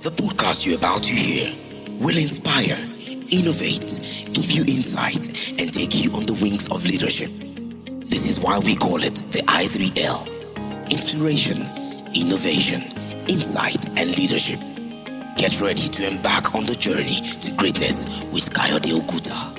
The podcast you're about to hear will inspire, innovate, give you insight, and take you on the wings of leadership. This is why we call it the I3L Inspiration, Innovation, Insight, and Leadership. Get ready to embark on the journey to greatness with Kayode Okuta.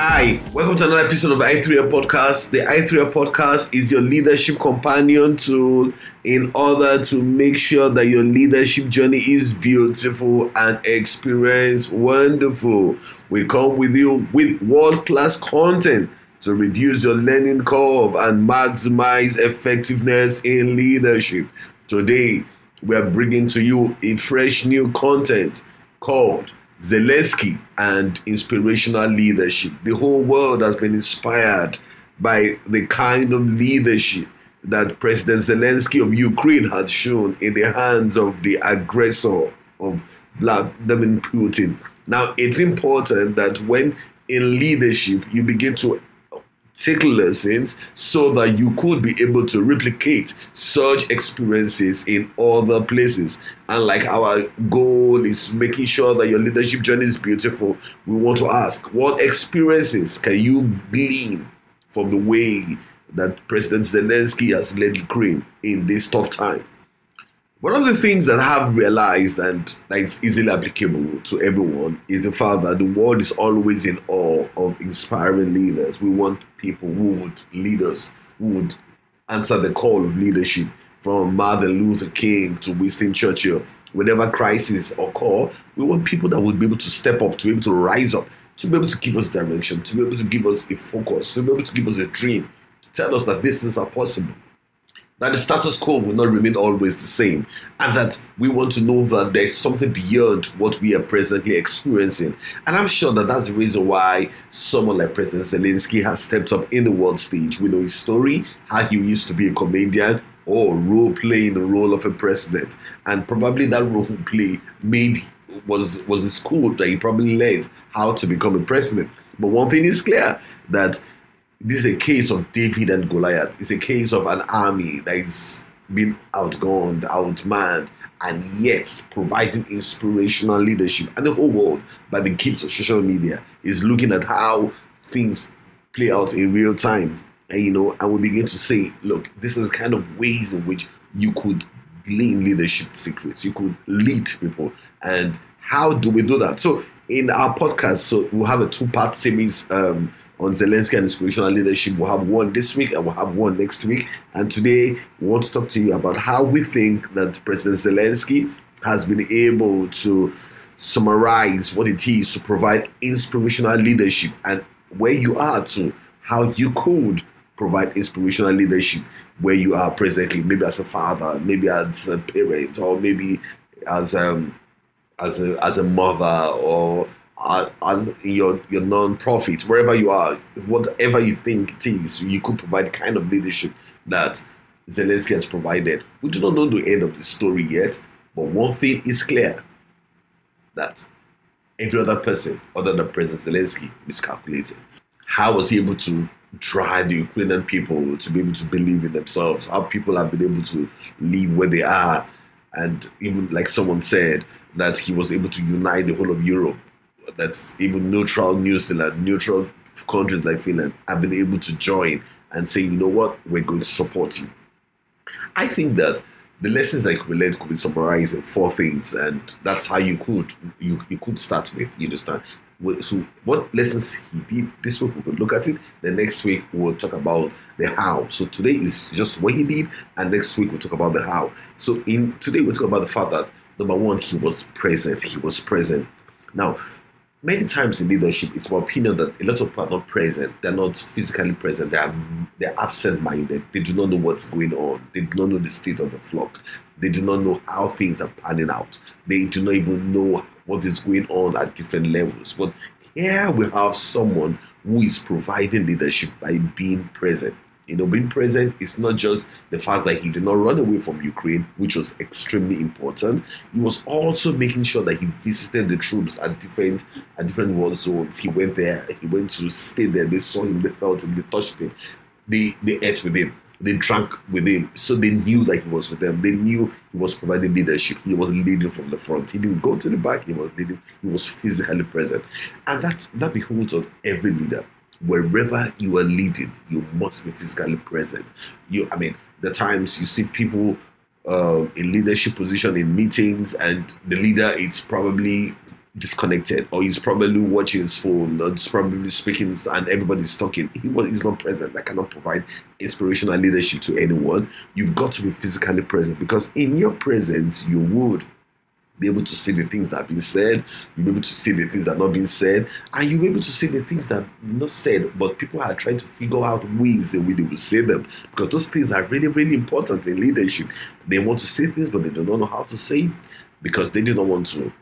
Hi, welcome to another episode of the i3a podcast. The i3a podcast is your leadership companion tool in order to make sure that your leadership journey is beautiful and experience wonderful. We come with you with world class content to reduce your learning curve and maximize effectiveness in leadership. Today, we are bringing to you a fresh new content called Zelensky and inspirational leadership. The whole world has been inspired by the kind of leadership that President Zelensky of Ukraine has shown in the hands of the aggressor of Vladimir Putin. Now, it's important that when in leadership you begin to take lessons so that you could be able to replicate such experiences in other places. And like our goal is making sure that your leadership journey is beautiful, we want to ask what experiences can you glean from the way that President Zelensky has led Ukraine in this tough time? One of the things that I have realized and that is easily applicable to everyone is the fact that the world is always in awe of inspiring leaders. We want people who would lead us, who would answer the call of leadership from Martin Luther King to Winston Churchill. Whenever crisis occur, we want people that would be able to step up, to be able to rise up, to be able to give us direction, to be able to give us a focus, to be able to give us a dream, to tell us that these things are possible that the status quo will not remain always the same, and that we want to know that there's something beyond what we are presently experiencing. And I'm sure that that's the reason why someone like President Zelensky has stepped up in the world stage. We know his story, how he used to be a comedian or role playing the role of a president, and probably that role play made was was the school that he probably led how to become a president. But one thing is clear that this is a case of David and Goliath. It's a case of an army that is being outgunned, outmanned, and yet providing inspirational leadership. And the whole world, by the gifts of social media, is looking at how things play out in real time. And you know, and we begin to say, look, this is kind of ways in which you could glean leadership secrets. You could lead people. And how do we do that? So in our podcast, so we'll have a two-part series um, on Zelensky and inspirational leadership. We'll have one this week and we'll have one next week. And today we want to talk to you about how we think that President Zelensky has been able to summarize what it is to provide inspirational leadership and where you are to how you could provide inspirational leadership where you are presently, maybe as a father, maybe as a parent, or maybe as um as a as a mother or as your your non-profit, wherever you are, whatever you think it is, you could provide the kind of leadership that Zelensky has provided. We do not know the end of the story yet, but one thing is clear that every other person other than President Zelensky miscalculated. How was he able to drive the Ukrainian people to be able to believe in themselves? How people have been able to live where they are, and even like someone said that he was able to unite the whole of Europe that even neutral New Zealand, neutral countries like Finland have been able to join and say, you know what, we're going to support you. I think that the lessons that we learned could be summarized in four things, and that's how you could you, you could start with. You understand? So, what lessons he did this week, we could look at it. The next week, we'll talk about the how. So, today is just what he did, and next week, we'll talk about the how. So, in today, we'll talk about the fact that number one, he was present. He was present. Now, many times in leadership, it's my opinion that a lot of people are not present. They're not physically present. They are they're absent-minded. They do not know what's going on. They do not know the state of the flock. They do not know how things are panning out. They do not even know what is going on at different levels. But here we have someone who is providing leadership by being present. You know, being present is not just the fact that he did not run away from Ukraine, which was extremely important. He was also making sure that he visited the troops at different at different war zones. He went there, he went to stay there. They saw him, they felt him, they touched him, they they ate with him. they drank with him, so they knew that he was with them. They knew he was providing leadership. He was leading from the front. He didn't go to the back. He was leading. He was physically present, and that that beholds on every leader. Wherever you are leading, you must be physically present. You, I mean, the times you see people uh, in leadership position in meetings, and the leader is probably disconnected or he's probably watching his phone or he's probably speaking and everybody's talking. He was he's not present. That cannot provide inspirational leadership to anyone. You've got to be physically present because in your presence you would be able to see the things that have been said, you'll be able to see the things that have not been said, and you'll be able to see the things that not said, but people are trying to figure out ways in which they will say them. Because those things are really, really important in leadership. They want to say things, but they do not know how to say it because they do not want to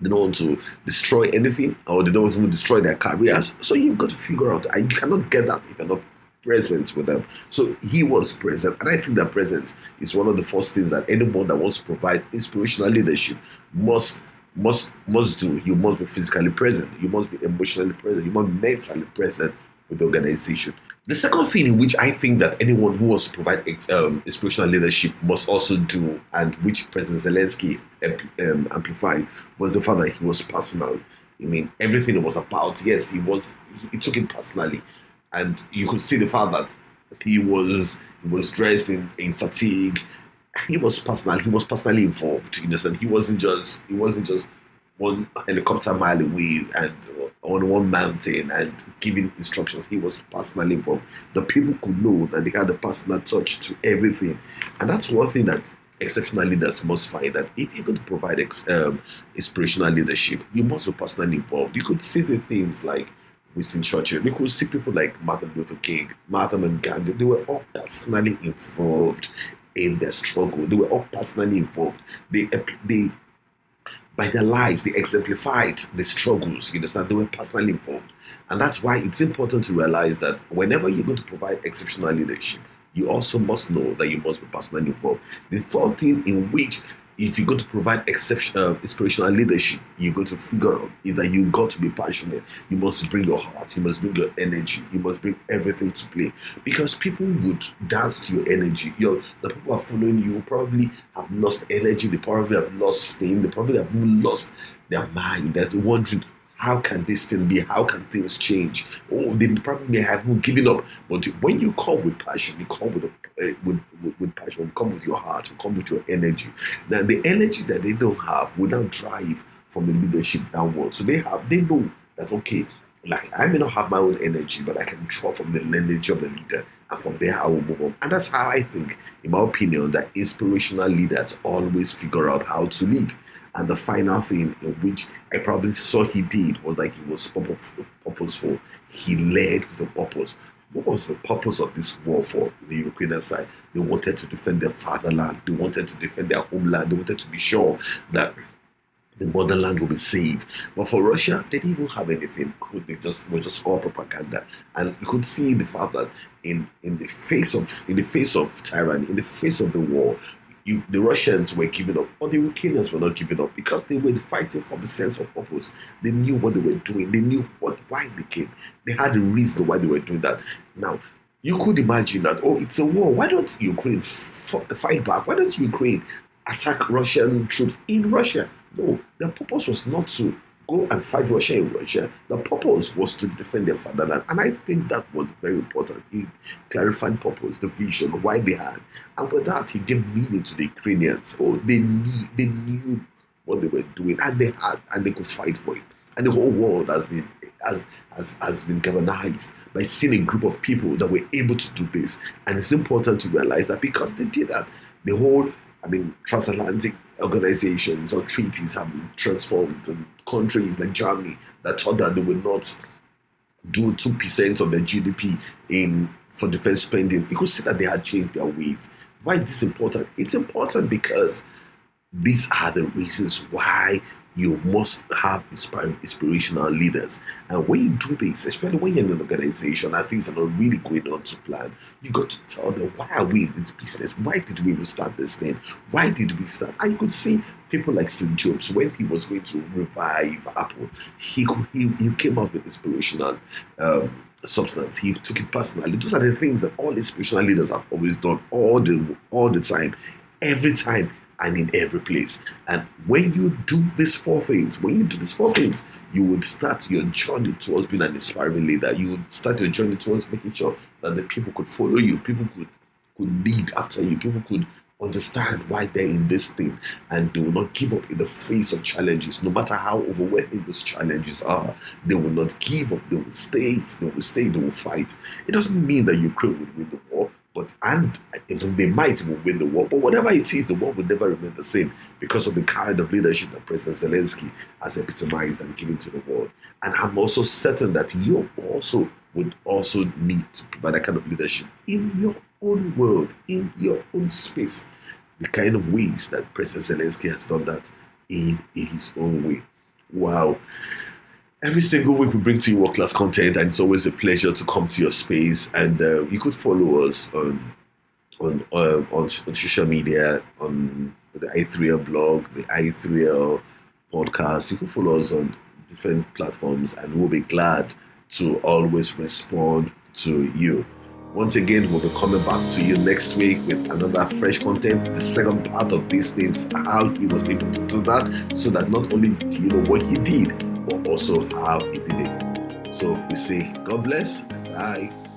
they don't want to destroy anything or they don't want to destroy their careers. So you've got to figure out, And you cannot get that if you're not present with them. So he was present. And I think that presence is one of the first things that anyone that wants to provide inspirational leadership must must must do. You must be physically present. You must be emotionally present. You must be mentally present with the organization. The second thing in which I think that anyone who wants to provide um, inspirational leadership must also do, and which President Zelensky um, amplified, was the fact that he was personal. I mean, everything it was about, yes, he was, he took it personally. And you could see the fact that he was he was dressed in, in fatigue. He was personal. He was personally involved. You understand? He wasn't just he wasn't just one helicopter mile away and on one mountain and giving instructions. He was personally involved. The people could know that they had a personal touch to everything. And that's one thing that exceptional leaders must find that if you're going to provide ex- um, inspirational leadership, you must be personally involved. You could see the things like Winston Churchill. We could see people like Martin Luther King, Mahatma Gandhi. They were all personally involved in their struggle. They were all personally involved. They, they by their lives, they exemplified the struggles. You understand? They were personally involved. And that's why it's important to realize that whenever you're going to provide exceptional leadership, you also must know that you must be personally involved. The third thing in which if you're going to provide exceptional uh, inspirational leadership, you're going to figure out is that you got to be passionate. You must bring your heart, you must bring your energy, you must bring everything to play. Because people would dance to your energy. Your the people are following you probably have lost energy, they probably have lost steam, they probably have lost their mind. They're wondering how can this thing be? How can things change? Oh, they probably have given up. But when you come with passion, you come with, a, uh, with, with, with, passion, you come with your heart, you come with your energy. Now, the energy that they don't have will now drive from the leadership downward. So they have, they know that, okay, like I may not have my own energy, but I can draw from the energy of the leader. And from there, I will move on. And that's how I think, in my opinion, that inspirational leaders always figure out how to lead. And the final thing in which I probably saw he did was that he was purposeful. He led with a purpose. What was the purpose of this war for the Ukrainian side? They wanted to defend their fatherland. They wanted to defend their homeland. They wanted to be sure that the motherland will be saved. But for Russia, they didn't even have anything. They just were just all propaganda. And you could see the fact that in, in the face of in the face of tyranny, in the face of the war, you, the Russians were giving up, but the Ukrainians were not giving up because they were fighting for a sense of purpose. They knew what they were doing. They knew what why they came. They had a reason why they were doing that. Now, you could imagine that. Oh, it's a war. Why don't Ukraine f- fight back? Why don't Ukraine attack Russian troops in Russia? No, the purpose was not to go and fight Russia in Russia. The purpose was to defend their fatherland. And I think that was very important. He clarified purpose, the vision, why they had. And with that, he gave meaning to the Ukrainians. Oh, they knew, they knew what they were doing and they had and they could fight for it. And the whole world has been has, has, has been galvanized by seeing a group of people that were able to do this. And it's important to realize that because they did that, the whole I mean, transatlantic organizations or treaties have been transformed, and countries like Germany that thought that they would not do two percent of their GDP in for defense spending, you could see that they had changed their ways. Why is this important? It's important because these are the reasons why you must have inspirational leaders. And when you do this, especially when you're in an organization and things are not really going on to plan, you got to tell them, why are we in this business? Why did we even start this thing? Why did we start? And you could see people like Steve Jobs, when he was going to revive Apple, he, he, he came up with inspirational um, substance. He took it personally. Those are the things that all inspirational leaders have always done, all the all the time, every time and in every place. And when you do these four things, when you do these four things, you would start your journey towards being an inspiring leader. You would start your journey towards making sure that the people could follow you, people could could lead after you, people could understand why they're in this thing and they will not give up in the face of challenges no matter how overwhelming those challenges are they will not give up they will stay they will stay they will fight it doesn't mean that ukraine will win the war but and they might win the war but whatever it is the war will never remain the same because of the kind of leadership that president zelensky has epitomized and given to the world and i'm also certain that you also would also need to provide that kind of leadership in your own world, in your own space, the kind of ways that President Zelensky has done that in, in his own way. Wow. Every single week we bring to you world class content, and it's always a pleasure to come to your space. And uh, you could follow us on on uh, on, social media, on the i3l blog, the i3l podcast. You can follow us on different platforms, and we'll be glad to always respond to you. Once again, we'll be coming back to you next week with another fresh content. The second part of these things, how he was able to do that, so that not only do you know what he did, but also how he did it. So we say, God bless and bye.